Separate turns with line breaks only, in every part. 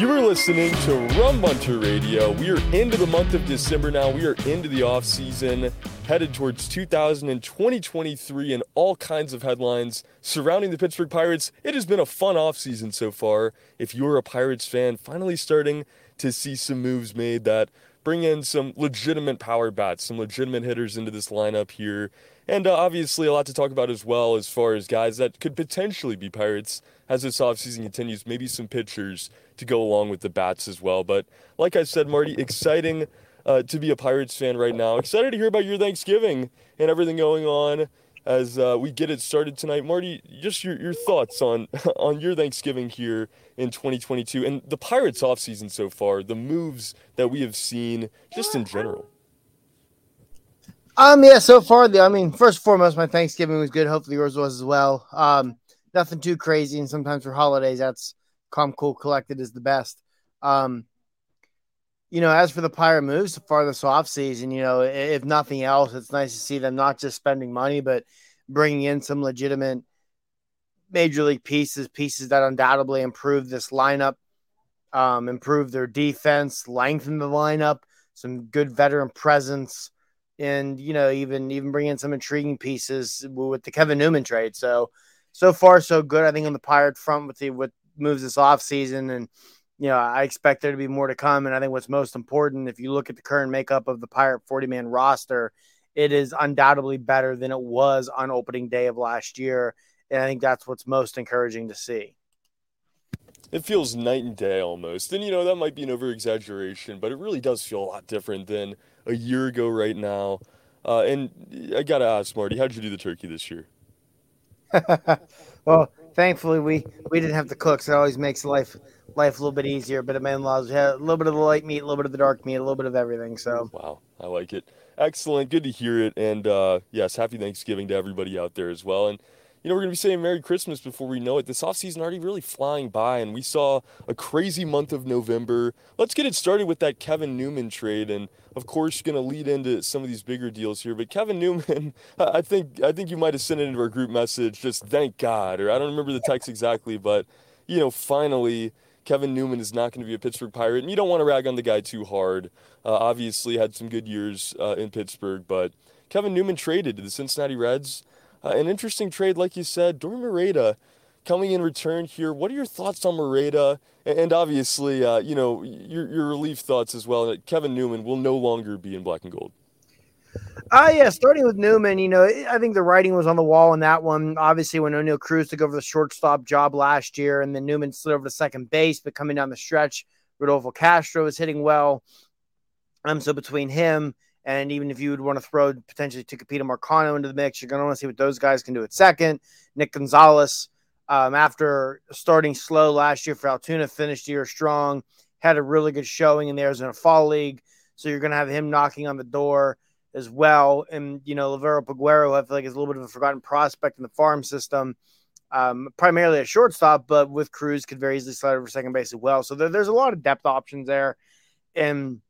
You are listening to Rum Bunter Radio. We are into the month of December now. We are into the off season, headed towards 2023, and all kinds of headlines surrounding the Pittsburgh Pirates. It has been a fun off season so far. If you're a Pirates fan, finally starting to see some moves made that bring in some legitimate power bats, some legitimate hitters into this lineup here. And uh, obviously, a lot to talk about as well as far as guys that could potentially be Pirates as this offseason continues. Maybe some pitchers to go along with the bats as well. But like I said, Marty, exciting uh, to be a Pirates fan right now. Excited to hear about your Thanksgiving and everything going on as uh, we get it started tonight. Marty, just your, your thoughts on on your Thanksgiving here in 2022 and the Pirates offseason so far, the moves that we have seen just in general.
Um, yeah, so far, the, I mean, first and foremost, my Thanksgiving was good. Hopefully yours was as well. Um, nothing too crazy. And sometimes for holidays, that's calm, cool, collected is the best. Um, you know, as for the Pirate moves so far this offseason, you know, if nothing else, it's nice to see them not just spending money, but bringing in some legitimate major league pieces, pieces that undoubtedly improve this lineup, um, improve their defense, lengthen the lineup, some good veteran presence, and you know, even even bring in some intriguing pieces with the Kevin Newman trade. So so far so good. I think on the Pirate front with the with moves this off season and you know, I expect there to be more to come. And I think what's most important, if you look at the current makeup of the Pirate 40 man roster, it is undoubtedly better than it was on opening day of last year. And I think that's what's most encouraging to see.
It feels night and day almost. And, you know, that might be an over exaggeration, but it really does feel a lot different than a year ago right now. Uh, and I got to ask, Marty, how'd you do the turkey this year?
well, thankfully, we, we didn't have to cook, so it always makes life life a little bit easier. But my in-laws had a little bit of the light meat, a little bit of the dark meat, a little bit of everything. So
wow, I like it. Excellent, good to hear it. And uh, yes, happy Thanksgiving to everybody out there as well. And you know, we're going to be saying Merry Christmas before we know it. This offseason already really flying by, and we saw a crazy month of November. Let's get it started with that Kevin Newman trade, and of course, going to lead into some of these bigger deals here. But Kevin Newman, I think I think you might have sent it into our group message. Just thank God, or I don't remember the text exactly, but you know, finally. Kevin Newman is not going to be a Pittsburgh Pirate, and you don't want to rag on the guy too hard. Uh, obviously, had some good years uh, in Pittsburgh, but Kevin Newman traded to the Cincinnati Reds. Uh, an interesting trade, like you said. Dauri Moreta coming in return here. What are your thoughts on Moreta? And obviously, uh, you know, your, your relief thoughts as well Kevin Newman will no longer be in black and gold.
Uh, yeah, starting with Newman, you know, I think the writing was on the wall in that one. Obviously, when Oneil Cruz took over the shortstop job last year, and then Newman slid over to second base, but coming down the stretch, Rodolfo Castro was hitting well. Um, so between him and even if you would want to throw potentially Tucupita Marcano into the mix, you're going to want to see what those guys can do at second. Nick Gonzalez, um, after starting slow last year for Altoona, finished the year strong. had a really good showing in there Arizona fall league. So you're going to have him knocking on the door as well. And, you know, Liover Peguero, I feel like is a little bit of a forgotten prospect in the farm system, um, primarily a shortstop, but with Cruz could very easily slide over second base as well. So there, there's a lot of depth options there. And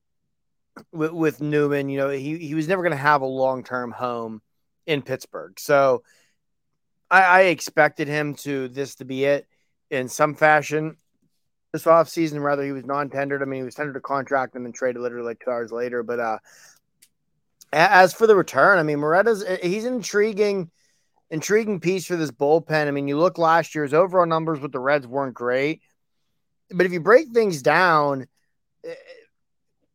with, with Newman, you know, he, he was never going to have a long term home in Pittsburgh. So I, I expected him to this to be it in some fashion this offseason. Rather, he was non-tendered. I mean, he was tendered a contract and then traded literally like two hours later. But uh, as for the return, I mean, Moreta's he's an intriguing, intriguing piece for this bullpen. I mean, you look last year's overall numbers with the Reds weren't great, but if you break things down, eh,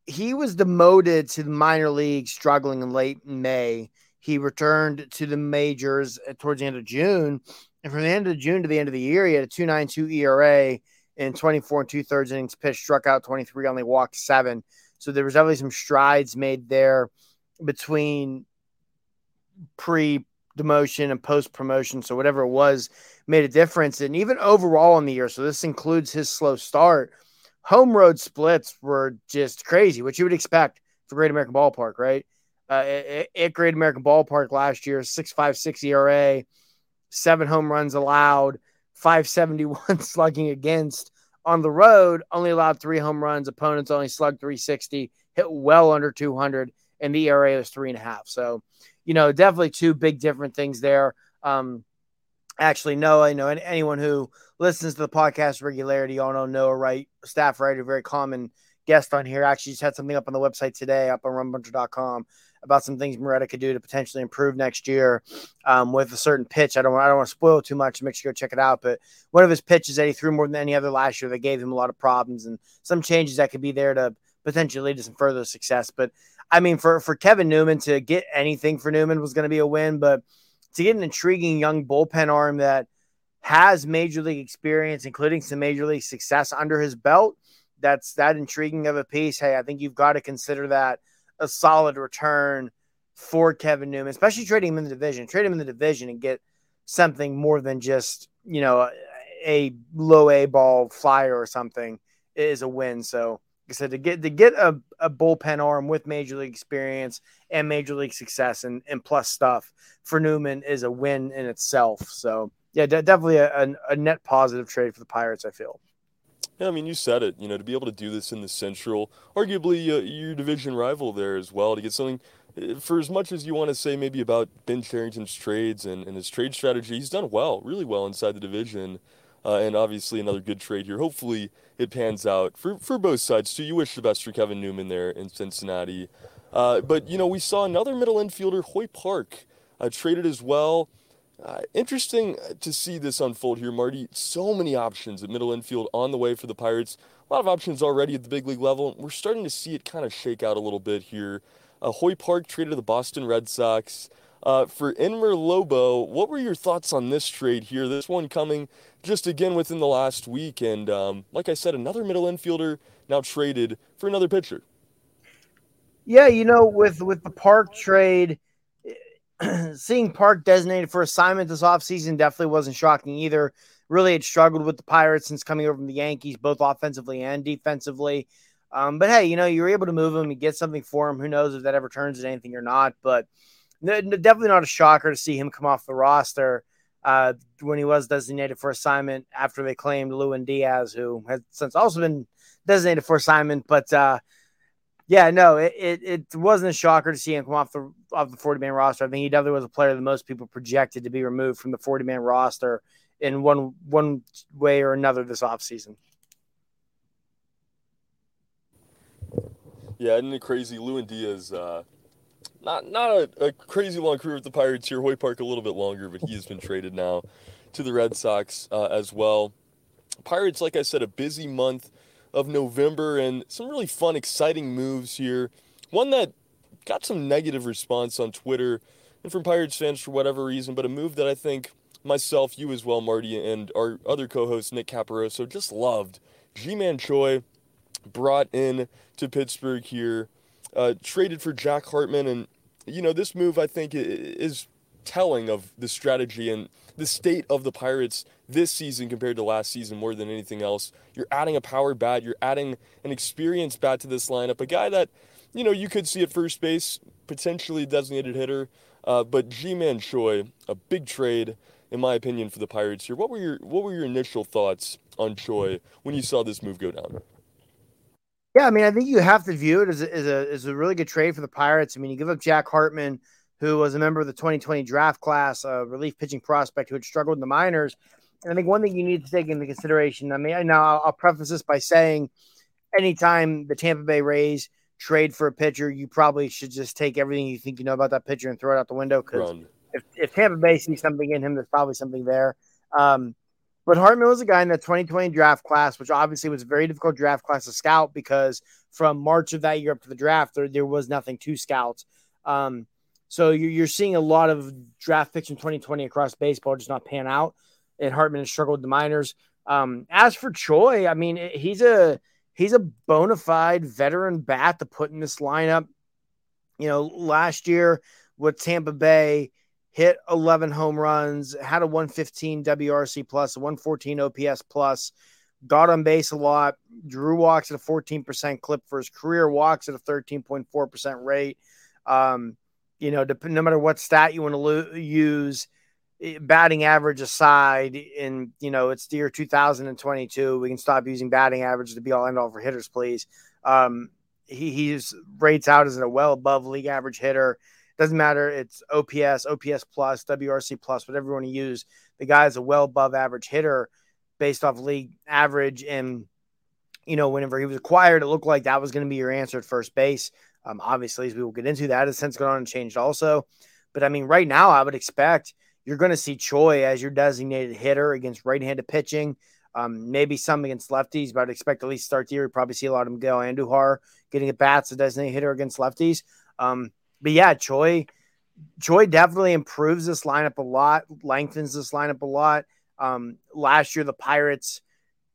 he was demoted to the minor league, struggling in late May. He returned to the majors uh, towards the end of June, and from the end of June to the end of the year, he had a two nine two ERA in 24 and two thirds innings pitched, struck out 23, only walked seven. So there was definitely some strides made there between pre demotion and post promotion. So whatever it was made a difference. And even overall in the year, so this includes his slow start, home road splits were just crazy, which you would expect for Great American Ballpark, right? Uh, at Great American Ballpark last year, 6.56 ERA, seven home runs allowed, 571 slugging against. On the road, only allowed three home runs. Opponents only slugged 360, hit well under 200, and the ERA was three and a half. So, you know, definitely two big different things there. Um, actually, Noah, you know, and anyone who listens to the podcast regularity, all know Noah Wright, staff writer, very common guest on here. Actually, just had something up on the website today, up on rumbunter.com about some things Moreta could do to potentially improve next year um, with a certain pitch. I don't I don't want to spoil too much. Make sure you go check it out. But one of his pitches that he threw more than any other last year that gave him a lot of problems and some changes that could be there to potentially lead to some further success. But I mean, for for Kevin Newman to get anything for Newman was going to be a win, but to get an intriguing young bullpen arm that has major league experience, including some major league success under his belt, that's that intriguing of a piece. Hey, I think you've got to consider that a solid return for Kevin Newman, especially trading him in the division. Trade him in the division and get something more than just you know a, low A ball flyer or something is a win. So, like I said, to get to get a, a bullpen arm with major league experience and major league success and, and plus stuff for Newman is a win in itself. So, yeah, definitely a, a, a net positive trade for the Pirates. I feel.
Yeah, I mean, you said it. You know, to be able to do this in the Central, arguably uh, your division rival there as well, to get something. Uh, for as much as you want to say maybe about Ben Cherington's trades and, and his trade strategy, he's done well, really well inside the division. Uh, and obviously another good trade here. Hopefully it pans out for, for both sides too. You wish the best for Kevin Newman there in Cincinnati. Uh, but, you know, we saw another middle infielder, Hoy Park, uh, traded as well. Uh, interesting to see this unfold here, Marty. So many options at middle infield on the way for the Pirates. A lot of options already at the big league level. We're starting to see it kind of shake out a little bit here. Uh, Hoy Park traded to the Boston Red Sox. Uh, for Enmer Lobo, what were your thoughts on this trade here? This one coming just again within the last week. And um, like I said, another middle infielder now traded for another pitcher.
Yeah, you know, with with the Park trade, seeing Park designated for assignment this offseason definitely wasn't shocking either. Really had struggled with the Pirates since coming over from the Yankees, both offensively and defensively. Um, but hey, you know, you're able to move him, and get something for him. Who knows if that ever turns into anything or not? But definitely not a shocker to see him come off the roster uh, when he was designated for assignment after they claimed Lewin Diaz, who has since also been designated for assignment. But uh, yeah, no, it, it, it, wasn't a shocker to see him come off the off the 40 man roster. I think he definitely was a player that most people projected to be removed from the 40 man roster in one one way or another this offseason.
Yeah, isn't it crazy? Lewin Diaz, uh, not not a, a, crazy long career with the Pirates here. Hoy Park a little bit longer, but he has been traded now to the Red Sox uh, as well. Pirates, like I said, a busy month of November and some really fun, exciting moves here. One that got some negative response on Twitter and from Pirates fans for whatever reason, but a move that I think myself, you as well, Marty, and our other co host, Nick Caparoso, just loved. Ji-Man Choi brought in to Pittsburgh here, uh, traded for Jack Hartman. And, you know, this move I think is telling of the strategy and the state of the Pirates this season compared to last season more than anything else. You're adding a power bat, you're adding an experienced bat to this lineup, a guy that, you know, you could see at first base, potentially designated hitter, uh, but Ji-Man Choi, a big trade in my opinion for the Pirates here. What were your what were your initial thoughts on Choi when you saw this move go down?
Yeah, I mean, I think you have to view it as a, as a, as a really good trade for the Pirates. I mean, you give up Jack Hartman, who was a member of the 2020 draft class, a relief pitching prospect who had struggled in the minors. And I think one thing you need to take into consideration, I mean, now I'll, I'll preface this by saying anytime the Tampa Bay Rays trade for a pitcher, you probably should just take everything you think you know about that pitcher and throw it out the window because if, if Tampa Bay sees something in him, there's probably something there. Um, but Hartman was a guy in the 2020 draft class, which obviously was a very difficult draft class to scout because from March of that year up to the draft, there, there was nothing to scout. Um, so you're, seeing a lot of draft picks in 2020 across baseball just not pan out. And Hartman has struggled with the minors. Um, as for Choi, I mean, he's a he's a bona fide veteran bat to put in this lineup. You know, last year with Tampa Bay, hit 11 home runs, had a 115 WRC plus, a 114 OPS plus, got on base a lot, drew walks at a 14% clip for his career, walks at a 13.4% rate. Um, you know, no matter what stat you want to lo- use, batting average aside, and you know, it's the year 2022. We can stop using batting average to be all end all for hitters, please. Um, he he's rates out as a well above league average hitter. Doesn't matter. It's OPS, OPS plus, WRC plus, whatever you want to use. The guy is a well above average hitter based off league average. And, you know, whenever he was acquired, it looked like that was going to be your answer at first base. Um, obviously, as we will get into that, has since gone on and changed also. But I mean, right now, I would expect you're going to see Choi as your designated hitter against right handed pitching. Um, maybe some against lefties, but I'd expect at least start the year. Probably see a lot of Miguel Andujar getting at bats a designated hitter against lefties. Um, but yeah, Choi, Choi definitely improves this lineup a lot, lengthens this lineup a lot. Um, last year, the Pirates,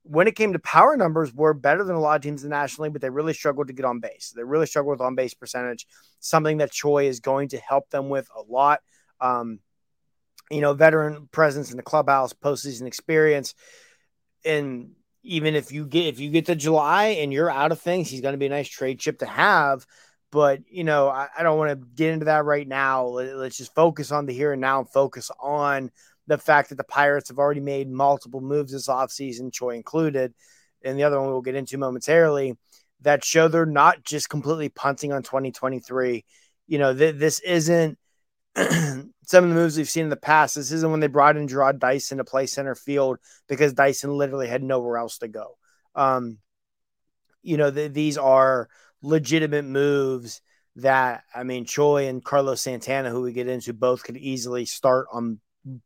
when it came to power numbers, were better than a lot of teams in the National League, but they really struggled to get on base. They really struggled with on base percentage, something that Choi is going to help them with a lot. Um, you know, veteran presence in the clubhouse, postseason experience, and even if you get if you get to July and you're out of things, he's going to be a nice trade chip to have. But, you know, I, I don't want to get into that right now. Let, let's just focus on the here and now and focus on the fact that the Pirates have already made multiple moves this offseason, Choi included, and the other one we'll get into momentarily, that show they're not just completely punting on 2023. You know, th- this isn't some of the moves we've seen in the past. This isn't when they brought in Jarrod Dyson to play center field because Dyson literally had nowhere else to go. Um, you know, th- these are legitimate moves that I mean Choi and Carlos Santana, who we get into, both could easily start on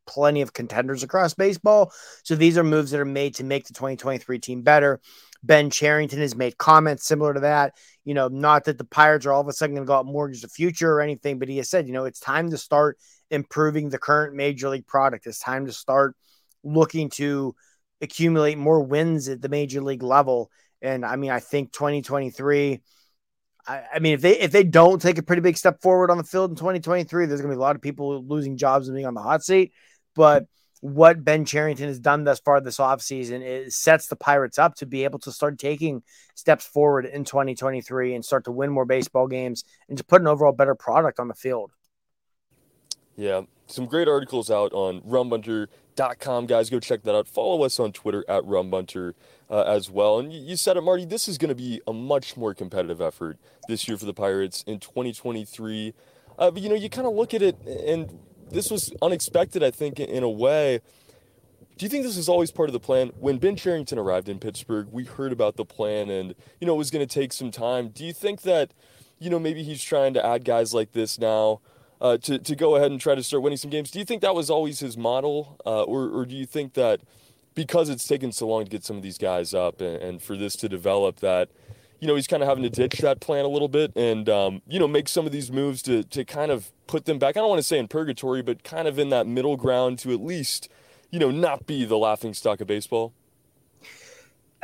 plenty of contenders across baseball. So these are moves that are made to make the 2023 team better. Ben Cherington has made comments similar to that. You know, not that the Pirates are all of a sudden going to go out and mortgage the future or anything, but he has said, you know, it's time to start improving the current major league product. It's time to start looking to accumulate more wins at the major league level. And I mean, I think 2023 I, I, mean, if they if they don't take a pretty big step forward on the field in 2023, there's going to be a lot of people losing jobs and being on the hot seat. But what Ben Cherington has done thus far this offseason is sets the Pirates up to be able to start taking steps forward in 2023 and start to win more baseball games and to put an overall better product on the field.
Yeah, some great articles out on rumbunter.com, guys. Go check that out. Follow us on Twitter at rumbunter uh, as well. And you, said it, Marty. This is going to be a much more competitive effort this year for the Pirates in 2023. Uh, but you know, you kind of look at it, and this was unexpected, I think, in a way. Do you think this is always part of the plan? When Ben Cherington arrived in Pittsburgh, we heard about the plan, and you know it was going to take some time. Do you think that, you know, maybe he's trying to add guys like this now? Uh, to, to go ahead and try to start winning some games. Do you think that was always his model, uh, or, or do you think that because it's taken so long to get some of these guys up and, and for this to develop that you know he's kind of having to ditch that plan a little bit and um, you know make some of these moves to to kind of put them back i don't want to say in purgatory but kind of in that middle ground to at least you know not be the laughing stock of baseball.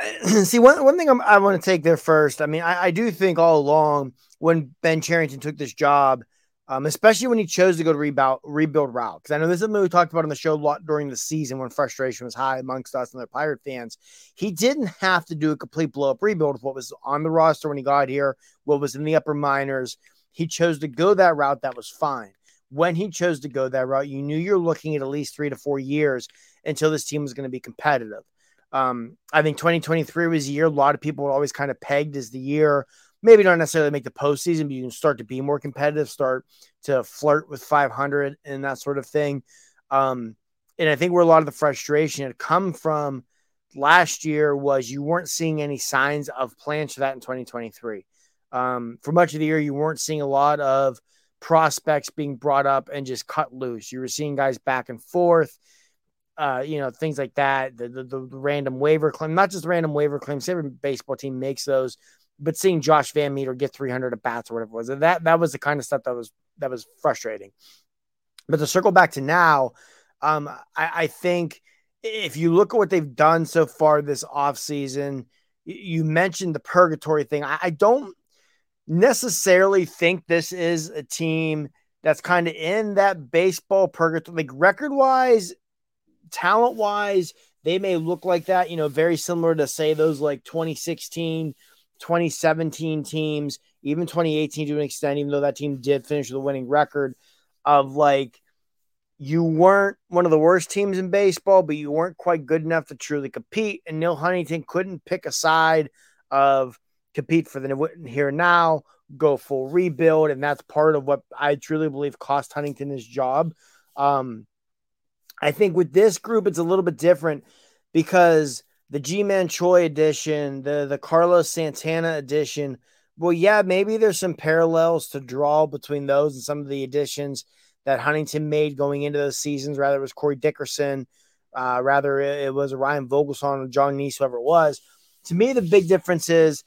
See one, one thing I'm, i want to take there first i mean I, I, do think all along when ben Cherington took this job um, especially when he chose to go to rebuild, rebuild route. Because I know this is something we talked about on the show a lot during the season when frustration was high amongst us and the Pirate fans. He didn't have to do a complete blow up rebuild of what was on the roster when he got here, what was in the upper minors. He chose to go that route. That was fine. When he chose to go that route, you knew you're looking at at least three to four years until this team was going to be competitive. Um, I think 2023 was a year a lot of people always kind of pegged as the year maybe not necessarily make the postseason, but you can start to be more competitive, start to flirt with 500 and that sort of thing. Um, and I think where a lot of the frustration had come from last year was you weren't seeing any signs of plans for that in 2023. Um, for much of the year, you weren't seeing a lot of prospects being brought up and just cut loose. You were seeing guys back and forth. Uh, you know, things like that, the, the, the random waiver claim, not just random waiver claims. Every baseball team makes those, but seeing Josh Van Meter get 300 at bats or whatever was, that that was the kind of stuff that was that was frustrating. But to circle back to now, um, I, I think if you look at what they've done so far this offseason, you mentioned the purgatory thing. I, I don't necessarily think this is a team that's kind of in that baseball purgatory, like record wise, talent wise, they may look like that, you know, very similar to say those like 2016 2017 teams, even 2018 to an extent, even though that team did finish with a winning record, of like you weren't one of the worst teams in baseball, but you weren't quite good enough to truly compete. And Neal Huntington couldn't pick a side of compete for the here now, go full rebuild. And that's part of what I truly believe cost Huntington his job. Um, I think with this group, it's a little bit different because the Ji-Man Choi edition, the the Carlos Santana edition. Well, yeah, maybe there's some parallels to draw between those and some of the additions that Huntington made going into those seasons. Rather, it was Corey Dickerson, uh, rather it was Ryan Vogelsong or Jon Niese, whoever it was. To me, the big difference is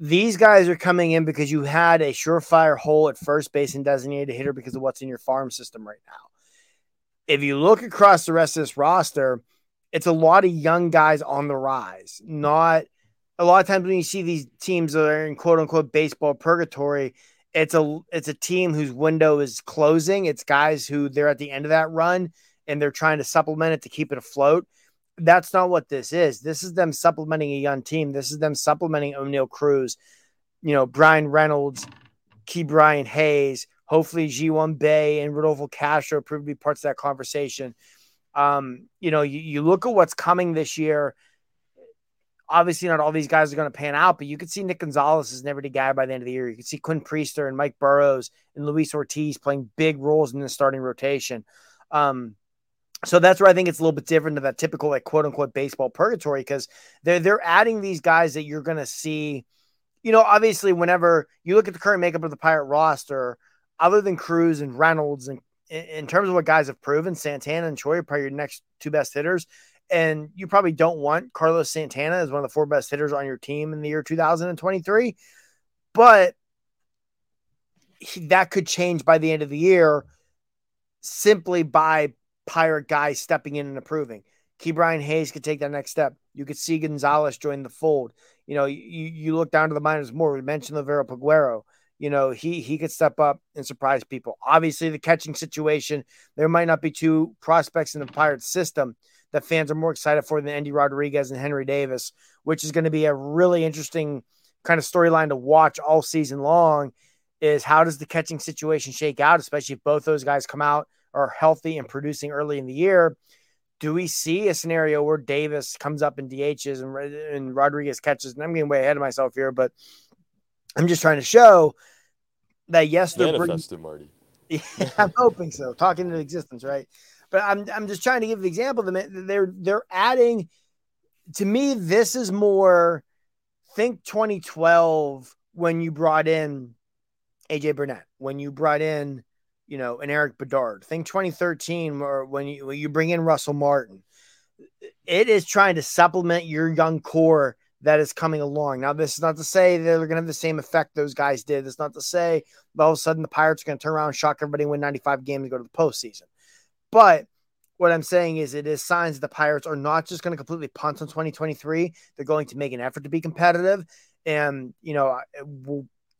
these guys are coming in because you had a surefire hole at first base and designated hitter because of what's in your farm system right now. If you look across the rest of this roster, it's a lot of young guys on the rise. Not a lot of times when you see these teams that are in quote unquote baseball purgatory, it's a it's a team whose window is closing. It's guys who they're at the end of that run and they're trying to supplement it to keep it afloat. That's not what this is. This is them supplementing a young team. This is them supplementing Oneil Cruz, you know, Bryan Reynolds, Ke'Bryan Hayes, hopefully Ji Hwan Bae and Rodolfo Castro prove to be parts of that conversation. Um, you know, you, you look at what's coming this year. Obviously, not all these guys are going to pan out, but you could see Nick Gonzalez is never the guy by the end of the year. You could see Quinn Priester and Mike Burrows and Luis Ortiz playing big roles in the starting rotation. Um, so that's where I think it's a little bit different to that typical like quote unquote baseball purgatory because they're they're adding these guys that you're going to see. You know, obviously, whenever you look at the current makeup of the Pirate roster, other than Cruz and Reynolds and in, terms of what guys have proven, Santana and Choi are probably your next two best hitters. And you probably don't want Carlos Santana as one of the four best hitters on your team in the year 2023. But he, that could change by the end of the year simply by Pirate guys stepping in and approving. Ke'Bryan Hayes could take that next step. You could see Gonzalez join the fold. You know, you, you look down to the minors more. We mentioned the Liover Peguero you know, he he could step up and surprise people. Obviously, the catching situation, there might not be two prospects in the Pirates system that fans are more excited for than Endy Rodriguez and Henry Davis, which is going to be a really interesting kind of storyline to watch all season long. Is how does the catching situation shake out, especially if both those guys come out are healthy and producing early in the year? Do we see a scenario where Davis comes up in DHs and, and Rodriguez catches? And I'm getting way ahead of myself here, but I'm just trying to show that yes, they're
manifested, Marty.
Yeah, I'm hoping so. Talking into existence, right? But I'm I'm just trying to give the example. They're they're adding. To me, this is more. Think 2012 when you brought in AJ Burnett, when you brought in, you know, an Erik Bedard. Think 2013 or when you when you bring in Russell Martin. It is trying to supplement your young core that is coming along. Now, this is not to say that they're going to have the same effect those guys did. It's not to say all of a sudden the Pirates are going to turn around, shock everybody, win 95 games, and go to the postseason. But what I'm saying is it is signs that the Pirates are not just going to completely punt on 2023. They're going to make an effort to be competitive. And, you know,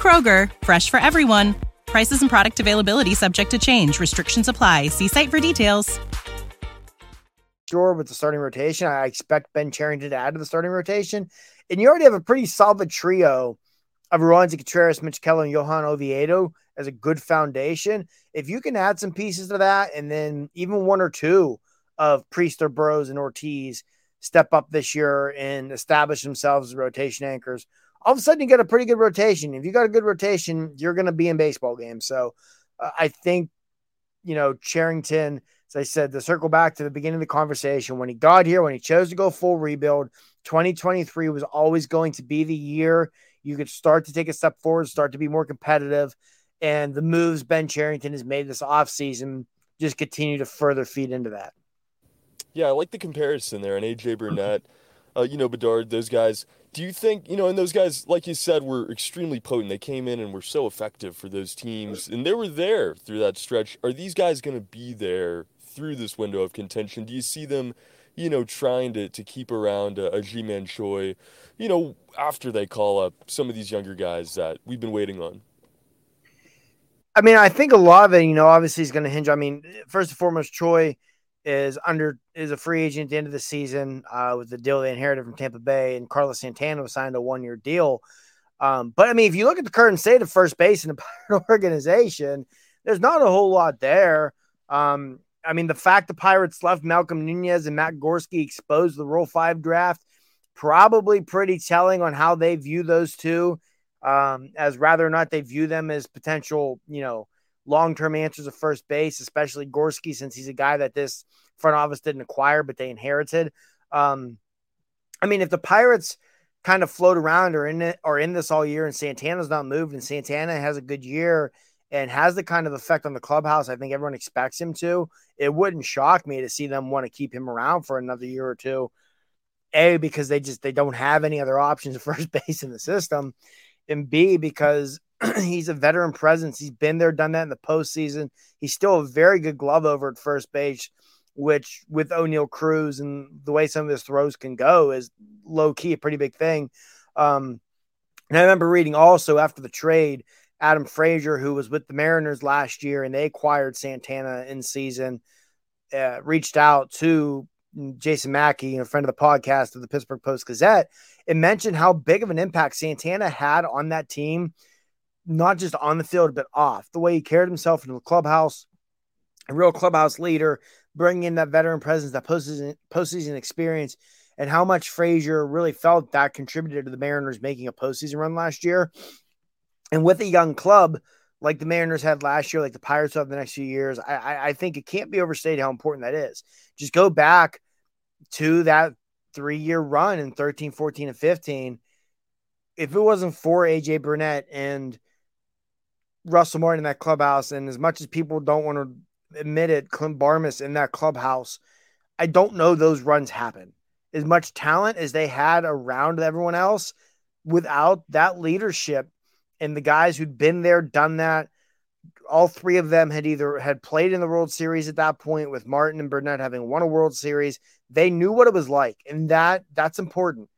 Kroger, fresh for everyone. Prices and product availability subject to change. Restrictions apply. See site for details.
Sure, with the starting rotation, I expect Ben Cherington to add to the starting rotation. And you already have a pretty solid trio of Roansy Contreras, Mitch Keller, and Johan Oviedo as a good foundation. If you can add some pieces to that, and then even one or two of Priest or Burrows, and Ortiz step up this year and establish themselves as rotation anchors, all of a sudden you got a pretty good rotation. If you got a good rotation, you're going to be in baseball games. So uh, I think, you know, Cherington, as I said, to circle back to the beginning of the conversation, when he got here, when he chose to go full rebuild, 2023 was always going to be the year you could start to take a step forward, start to be more competitive. And the moves Ben Cherington has made this offseason just continue to further feed into that.
Yeah, I like the comparison there. And AJ Burnett, uh, you know, Bedard, those guys. Do you think, you know, and those guys, like you said, were extremely potent. They came in and were so effective for those teams, and they were there through that stretch. Are these guys going to be there through this window of contention? Do you see them, you know, trying to, to keep around a, a Ji-Man Choi, you know, after they call up some of these younger guys that we've been waiting on?
I mean, I think a lot of it, you know, obviously is going to hinge. I mean, first and foremost, Choi is under is a free agent at the end of the season uh, with the deal they inherited from Tampa Bay, and Carlos Santana was signed a one year deal. Um, but I mean, if you look at the current state of first base in the organization, there's not a whole lot there. Um, I mean, the fact the Pirates left Malcolm Nunez and Matt Gorski exposed the Rule Five draft, probably pretty telling on how they view those two, um, as rather or not they view them as potential, you know, long term answers at first base, especially Gorski, since he's a guy that this front office didn't acquire, but they inherited. Um, I mean, if the Pirates kind of float around or in it or in this all year and Santana's not moved and Santana has a good year and has the kind of effect on the clubhouse I think everyone expects him to, it wouldn't shock me to see them want to keep him around for another year or two. A because they just they don't have any other options at first base in the system. And B because he's a veteran presence. He's been there, done that in the postseason. He's still a very good glove over at first base, which with Oneil Cruz and the way some of his throws can go is low key a pretty big thing. Um, and I remember reading also after the trade, Adam Frazier, who was with the Mariners last year and they acquired Santana in season, uh, reached out to Jason Mackey, a friend of the podcast of the Pittsburgh Post Gazette, and mentioned how big of an impact Santana had on that team not just on the field, but off. The way he carried himself in the clubhouse, a real clubhouse leader, bringing in that veteran presence, that postseason, postseason experience, and how much Frazier really felt that contributed to the Mariners making a postseason run last year. And with a young club like the Mariners had last year, like the Pirates have the next few years, I, I, I think it can't be overstated how important that is. Just go back to that three year run in 13, 14, and 15. If it wasn't for AJ Burnett and – Russell Martin in that clubhouse, and as much as people don't want to admit it, Clint Barmes in that clubhouse, I don't know those runs happen. As much talent as they had around everyone else, without that leadership and the guys who'd been there, done that, all three of them had either had played in the World Series at that point with Martin and Burnett having won a World Series. They knew what it was like, and that that's important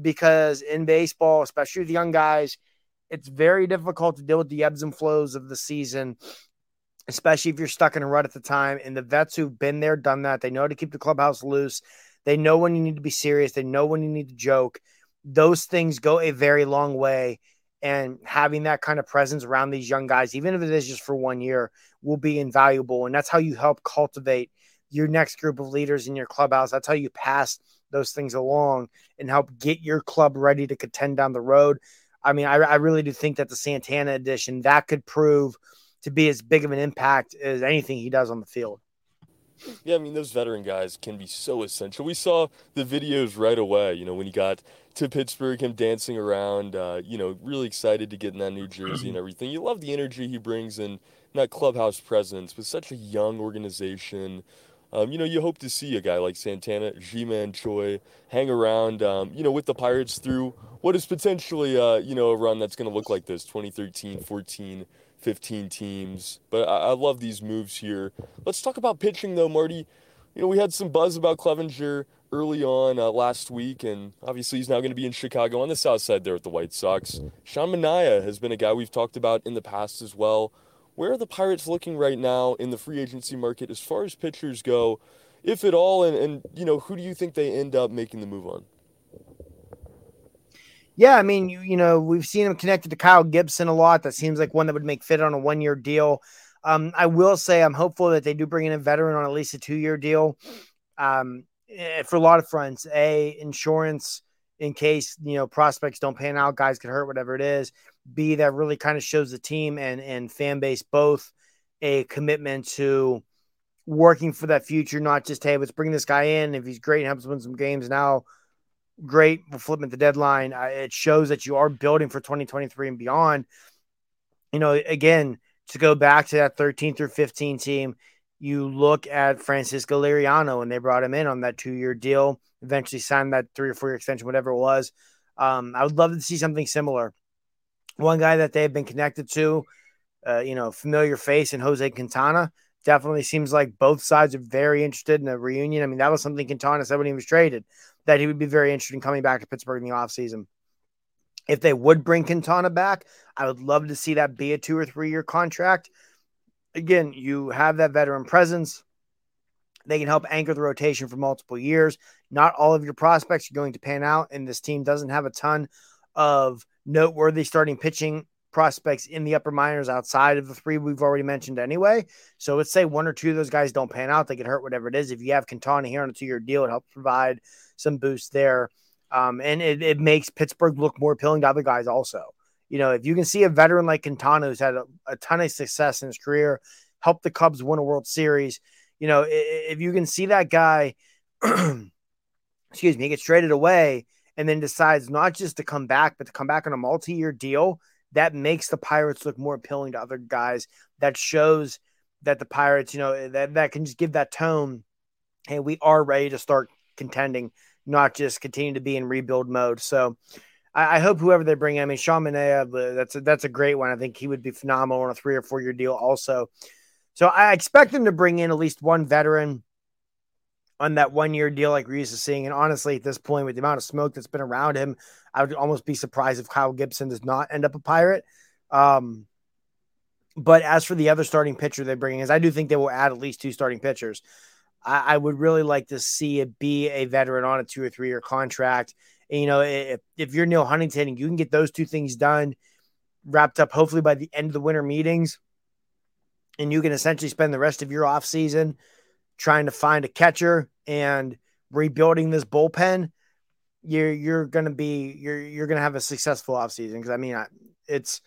because in baseball, especially with young guys, it's very difficult to deal with the ebbs and flows of the season, especially if you're stuck in a rut at the time. And the vets who've been there, done that, they know how to keep the clubhouse loose. They know when you need to be serious. They know when you need to joke. Those things go a very long way. And having that kind of presence around these young guys, even if it is just for one year, will be invaluable. And that's how you help cultivate your next group of leaders in your clubhouse. That's how you pass those things along and help get your club ready to contend down the road. I mean, I, I really do think that the Santana edition that could prove to be as big of an impact as anything he does on the field.
Yeah, I mean, those veteran guys can be so essential. We saw the videos right away, you know, when he got to Pittsburgh, him dancing around, uh, you know, really excited to get in that new jersey and everything. You love the energy he brings and that clubhouse presence with such a young organization. Um, you know, you hope to see a guy like Santana, Ji-Man Choi, hang around, um, you know, with the Pirates through what is potentially, uh, you know, a run that's going to look like this 2013, 14, 15 teams. But I-, I love these moves here. Let's talk about pitching, though, Marty. You know, we had some buzz about Clevinger early on uh, last week, and obviously he's now going to be in Chicago on the south side there at the White Sox. Sean Manaea has been a guy we've talked about in the past as well. Where are the Pirates looking right now in the free agency market as far as pitchers go, if at all? And, and you know, who do you think they end up making the move on?
Yeah, I mean, you, you know, we've seen him connected to Kyle Gibson a lot. That seems like one that would make fit on a one year deal. Um, I will say I'm hopeful that they do bring in a veteran on at least a two year deal. Um, eh, for a lot of fronts, a insurance in case you know prospects don't pan out, guys get hurt, whatever it is. B that really kind of shows the team and and fan base both a commitment to working for that future, not just hey, let's bring this guy in. If he's great and helps win some games now, great. We'll flip at the deadline. It shows that you are building for 2023 and beyond. You know, again, to go back to that 13 through 15 team, you look at Francisco Liriano and they brought him in on that two year deal, eventually signed that three or four year extension, whatever it was. Um, I would love to see something similar. One guy that they've been connected to, uh, you know, familiar face and Jose Quintana. Definitely seems like both sides are very interested in a reunion. I mean, that was something Quintana said when he was traded that he would be very interested in coming back to Pittsburgh in the offseason. If they would bring Quintana back, I would love to see that be a two or three year contract. Again, you have that veteran presence. They can help anchor the rotation for multiple years. Not all of your prospects are going to pan out, and this team doesn't have a ton of noteworthy starting pitching prospects in the upper minors outside of the three we've already mentioned anyway. So let's say one or two of those guys don't pan out, they get hurt, whatever it is. If you have Quintana here on a two year deal, it helps provide some boost there. Um, and it, it makes Pittsburgh look more appealing to other guys also. You know, if you can see a veteran like Quintana who's had a, a ton of success in his career, help the Cubs win a World Series, you know, if you can see that guy, excuse me, he gets traded away and then decides not just to come back, but to come back on a multi year deal, that makes the Pirates look more appealing to other guys. That shows that the Pirates, you know, that, that can just give that tone. Hey, we are ready to start contending, not just continue to be in rebuild mode. So I, I hope whoever they bring in, I mean, Sean Manaea, that's a, that's a great one. I think he would be phenomenal on a three or four year deal also. So I expect them to bring in at least one veteran on that one year deal like we're used to seeing. And honestly, at this point, with the amount of smoke that's been around him, I would almost be surprised if Kyle Gibson does not end up a pirate. Um, but as for the other starting pitcher they're bringing, is I do think they will add at least two starting pitchers. I, I would really like to see it be a veteran on a two or three year contract. And, you know, if, if you're Neal Huntington and you can get those two things done, wrapped up hopefully by the end of the winter meetings, and you can essentially spend the rest of your off season trying to find a catcher and rebuilding this bullpen, you're you're gonna be you're you're gonna have a successful offseason. Because I mean, it's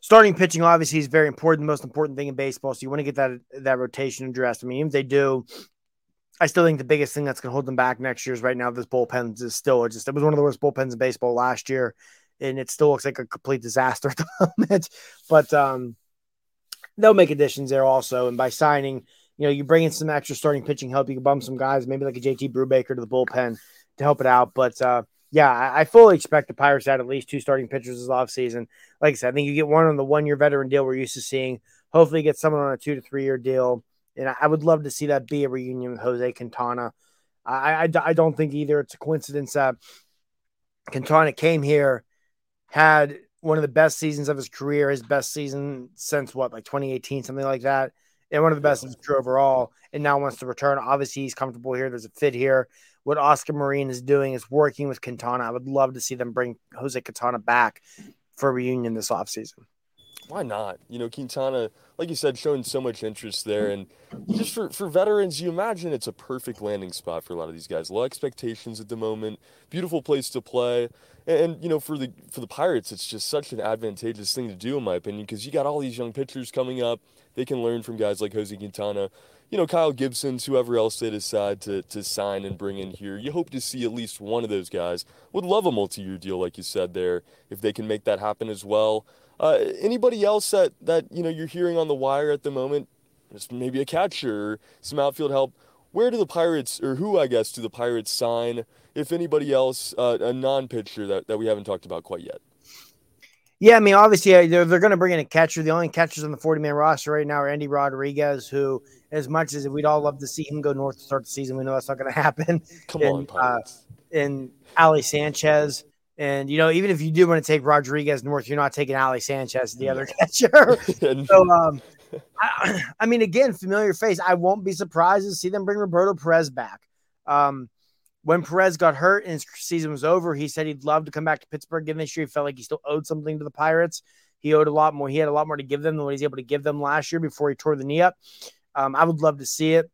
starting pitching obviously is very important, the most important thing in baseball. So you want to get that that rotation addressed. I mean, if they do, I still think the biggest thing that's going to hold them back next year is right now this bullpen is still just it was one of the worst bullpens in baseball last year, and it still looks like a complete disaster at the moment. But um, they'll make additions there also, and by signing, you know, you bring in some extra starting pitching help, you can bump some guys, maybe like a JT Brubaker to the bullpen to help it out. But uh, yeah, I, I, fully expect the Pirates to add at least two starting pitchers this offseason. Like I said, I think you get one on the one year veteran deal we're used to seeing, hopefully get someone on a two to three year deal. And I would love to see that be a reunion with Jose Quintana. I, I, I don't think either it's a coincidence that Quintana came here, had one of the best seasons of his career, his best season since what, like 2018, something like that, and one of the best career overall, and now wants to return. Obviously, he's comfortable here. There's a fit here. What Oscar Marin is doing is working with Quintana. I would love to see them bring Jose Quintana back for a reunion this offseason
why not? You know, Quintana, like you said, showing so much interest there. And just for, for veterans, you imagine it's a perfect landing spot for a lot of these guys. Low expectations at the moment, beautiful place to play. And, and you know, for the for the Pirates, it's just such an advantageous thing to do, in my opinion, because you got all these young pitchers coming up. They can learn from guys like Jose Quintana. You know, Kyle Gibson's, whoever else they decide to, to sign and bring in here. You hope to see at least one of those guys. Would love a multi year deal, like you said there, if they can make that happen as well. Uh, anybody else that, that you know you're hearing on the wire at the moment, just maybe a catcher, or some outfield help. Where do the Pirates, or who I guess, do the Pirates sign? If anybody else, uh, a non-pitcher that, that we haven't talked about quite yet.
Yeah, I mean, obviously uh, they're, they're going to bring in a catcher. The only catchers on the 40 man roster right now are Endy Rodriguez, who, as much as we'd all love to see him go north to start the season, we know that's not going to happen.
Come and, on, Pirates.
Uh, and Ali Sanchez. And you know, even if you do want to take Rodriguez north, you're not taking Ali Sanchez, the other catcher. so, um, I, I, mean, again, familiar face. I won't be surprised to see them bring Roberto Perez back. Um, when Perez got hurt and his season was over, he said he'd love to come back to Pittsburgh again this year. He felt like he still owed something to the Pirates. He owed a lot more. He had a lot more to give them than what he's able to give them last year before he tore the knee up. Um, I would love to see it.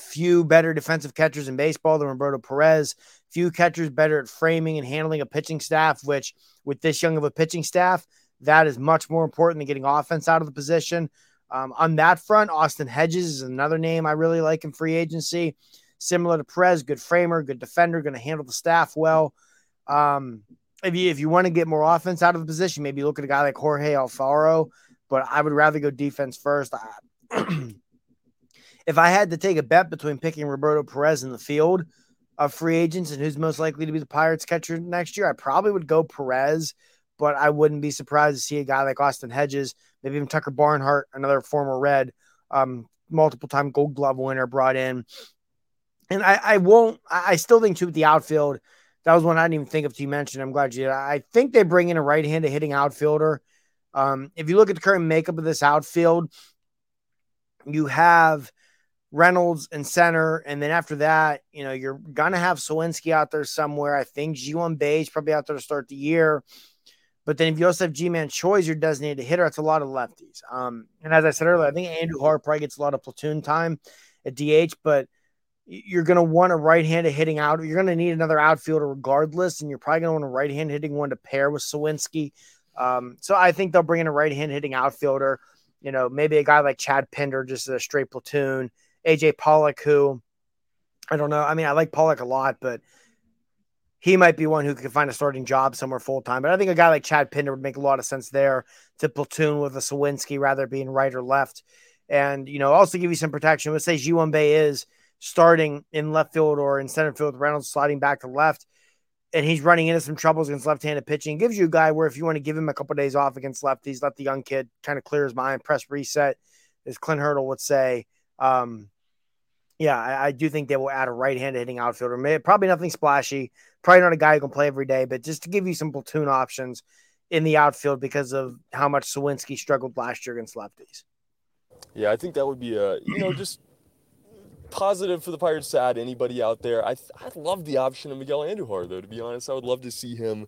Few better defensive catchers in baseball than Roberto Perez few catchers better at framing and handling a pitching staff, which with this young of a pitching staff, that is much more important than getting offense out of the position. Um, on that front, Austin Hedges is another name I really like in free agency. Similar to Perez, good framer, good defender, going to handle the staff well. Um, if you if you want to get more offense out of the position, maybe look at a guy like Jorge Alfaro, but I would rather go defense first. if I had to take a bet between picking Roberto Perez in the field of free agents and who's most likely to be the Pirates catcher next year, I probably would go Perez, but I wouldn't be surprised to see a guy like Austin Hedges, maybe even Tucker Barnhart, another former Red, um, multiple time gold glove winner brought in. And I, I won't, I still think too with the outfield, that was one I didn't even think of you mentioned. I'm glad you did. I think they bring in a right handed hitting outfielder. Um, if you look at the current makeup of this outfield, you have Reynolds and center. And then after that, you know, you're going to have Suwinski out there somewhere. I think Ji-hwan Bae is probably out there to start the year. But then if you also have Ji-Man Choi Choi's your designated hitter, that's a lot of lefties. Um, and as I said earlier, I think Andujar probably gets a lot of platoon time at DH, but you're going to want a right-handed hitting out. You're going to need another outfielder regardless, and you're probably going to want a right-hand hitting one to pair with Suwinski. Um, so I think they'll bring in a right-hand hitting outfielder. You know, maybe a guy like Chad Pinder, just a straight platoon, AJ Pollock, who I don't know. I mean, I like Pollock a lot, but he might be one who could find a starting job somewhere full time. But I think a guy like Chad Pinder would make a lot of sense there to platoon with a Suwinski rather being right or left. And, you know, also give you some protection. Let's say Ji-hwan is starting in left field or in center field, Reynolds sliding back to left, and he's running into some troubles against left handed pitching. Gives you a guy where if you want to give him a couple of days off against lefties, let the young kid kind of clear his mind, press reset, as Clint Hurdle would say. Um, yeah, I, I, do think they will add a right-handed hitting outfielder. Maybe, probably nothing splashy. Probably not a guy who can play every day, but just to give you some platoon options in the outfield because of how much Suwinski struggled last year against lefties.
Yeah, I think that would be a you know just positive for the Pirates to add anybody out there. I I love the option of Miguel Andujar though. To be honest, I would love to see him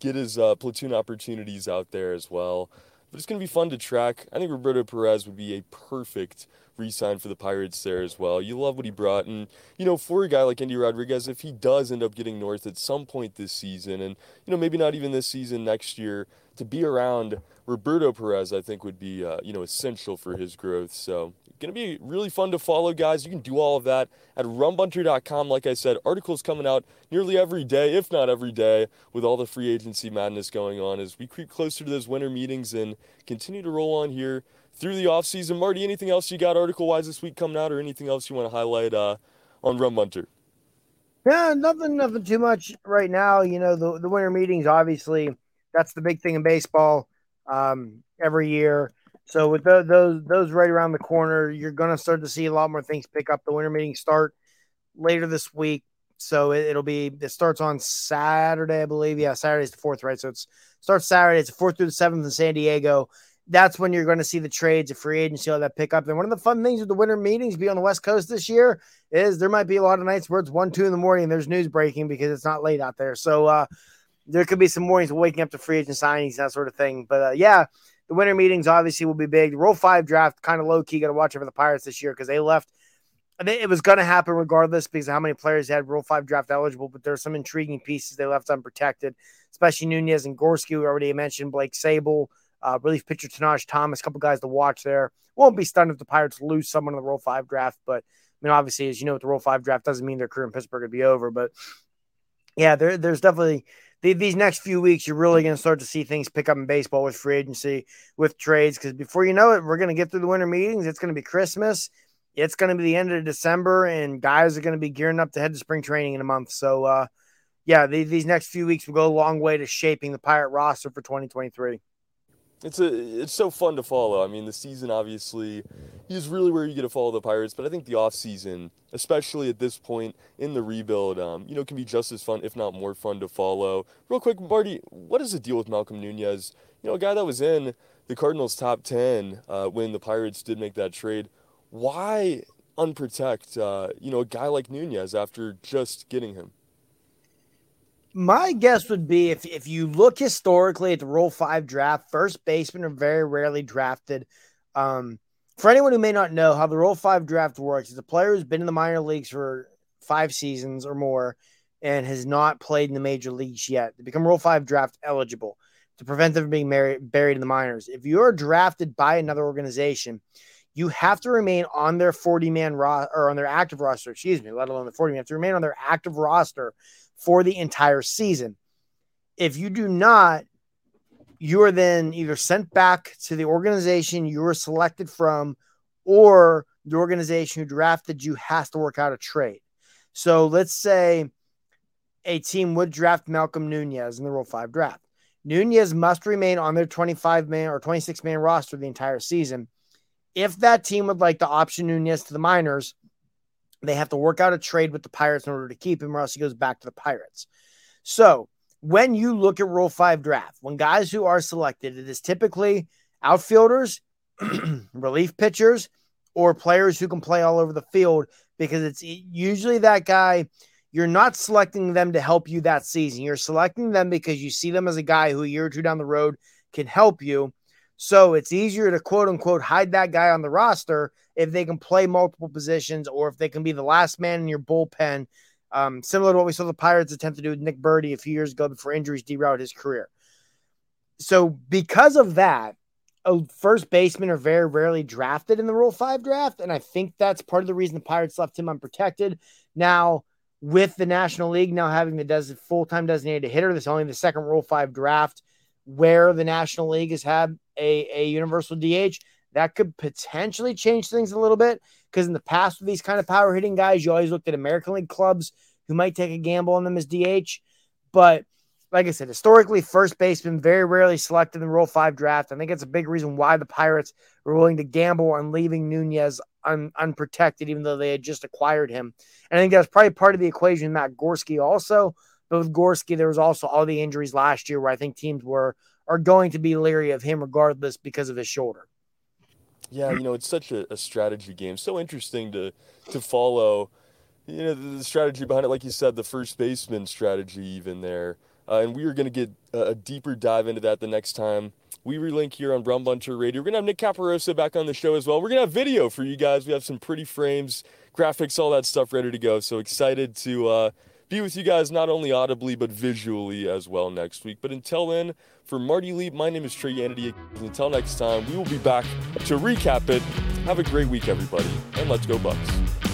get his uh, platoon opportunities out there as well. But it's going to be fun to track. I think Roberto Perez would be a perfect re-sign for the Pirates there as well. You love what he brought, and you know, for a guy like Endy Rodriguez, if he does end up getting north at some point this season, and you know, maybe not even this season, next year, to be around Roberto Perez, I think would be uh, you know essential for his growth. So to be really fun to follow, guys. You can do all of that at rumbunter.com. Like I said, articles coming out nearly every day, if not every day, with all the free agency madness going on as we creep closer to those winter meetings and continue to roll on here through the offseason. Marty, anything else you got article wise this week coming out, or anything else you want to highlight uh, on Rumbunter?
Yeah, nothing, nothing too much right now. You know, the the winter meetings, obviously, that's the big thing in baseball. Um, every year, So with the, those those right around the corner, you're going to start to see a lot more things pick up. The winter meetings start later this week, so it, will be it starts on Saturday, I believe. Yeah, Saturday's the fourth, right? So it's starts Saturday. It's the fourth through the seventh in San Diego. That's when you're going to see the trades, the free agency, all that pick up. And one of the fun things with the winter meetings be on the West Coast this year is there might be a lot of nights where it's one, two in the morning. there's news breaking because it's not late out there. So uh, there could be some mornings waking up to free agent signings, that sort of thing. But uh, yeah, the winter meetings obviously will be big. The Rule Five draft kind of low key. Got to watch over the Pirates this year because they left. It was going to happen regardless because how many players had Rule Five draft eligible. But there's some intriguing pieces they left unprotected, especially Nunez and Gorski. We already mentioned Blake Sabol, uh, relief pitcher Tahnaj Thomas, a couple guys to watch there. Won't be stunned if the Pirates lose someone in the Rule Five draft, but I mean, obviously, as you know, with the Rule Five draft doesn't mean their career in Pittsburgh would be over. But yeah, there, there's definitely these next few weeks, you're really going to start to see things pick up in baseball with free agency, with trades. Because before you know it, we're going to get through the winter meetings. It's going to be Christmas. It's going to be the end of December, and guys are going to be gearing up to head to spring training in a month. So, uh, yeah, these, these next few weeks will go a long way to shaping the Pirate roster for 2023
it's a it's so fun to follow. I mean, the season obviously is really where you get to follow the Pirates, but I think the off season, especially at this point in the rebuild, um, you know, can be just as fun, if not more fun, to follow. Real quick, Marty, what is the deal with Malcolm Nunez? You know, a guy that was in the Cardinals' top ten uh, when the Pirates did make that trade. Why unprotect, uh, you know, a guy like Nunez after just getting him?
My guess would be if, if you look historically at the Rule 5 draft, first basemen are very rarely drafted. Um, for anyone who may not know how the Rule 5 draft works, is a player who's been in the minor leagues for five seasons or more and has not played in the major leagues yet. Become Rule 5 draft eligible to prevent them from being buried in the minors. If you're drafted by another organization, you have to remain on their 40 man roster or on their active roster, excuse me, let alone the 40 man. You have to remain on their active roster for the entire season. If you do not, you are then either sent back to the organization you were selected from, or the organization who drafted you has to work out a trade. So let's say a team would draft Malcolm Nunez in the Rule 5 draft. Nunez must remain on their 25 man or 26 man roster the entire season. If that team would like to option Nunez to the minors, they have to work out a trade with the Pirates in order to keep him, or else he goes back to the Pirates. So when you look at Rule 5 draft, when guys who are selected, it is typically outfielders, relief pitchers, or players who can play all over the field because it's usually that guy. You're not selecting them to help you that season. You're selecting them because you see them as a guy who a year or two down the road can help you. So it's easier to quote unquote hide that guy on the roster if they can play multiple positions or if they can be the last man in your bullpen. Um, similar to what we saw the Pirates attempt to do with Nick Burdi a few years ago before injuries derailed his career. So because of that, a first baseman are very rarely drafted in the Rule 5 draft. And I think that's part of the reason the Pirates left him unprotected. Now, with the National League now having the des- full time designated hitter, this is only the second Rule 5 draft where the National League has had a, a universal DH, that could potentially change things a little bit. Because in the past, with these kind of power hitting guys, you always looked at American League clubs who might take a gamble on them as DH. But like I said, historically, first baseman very rarely selected in the Rule 5 draft. I think it's a big reason why the Pirates were willing to gamble on leaving Nunez un- unprotected, even though they had just acquired him. And I think that's probably part of the equation, Matt Gorski also. But with Gorski, there was also all the injuries last year where I think teams were are going to be leery of him regardless because of his shoulder.
Yeah, you know, it's such a, a strategy game. So interesting to to follow. You know, the, the, strategy behind it, like you said, the first baseman strategy, even there. Uh, and we are going to get a, a, deeper dive into that the next time we relink here on Rum Bunter Radio. We're going to have Nick Caparosa back on the show as well. We're going to have video for you guys. We have some pretty frames, graphics, all that stuff ready to go. So excited to uh, be with you guys not only audibly but visually as well next week. But until then, for Marty Leap, my name is Trey Yanity. Until next time, we will be back to recap it. Have a great week, everybody, and let's go Bucs.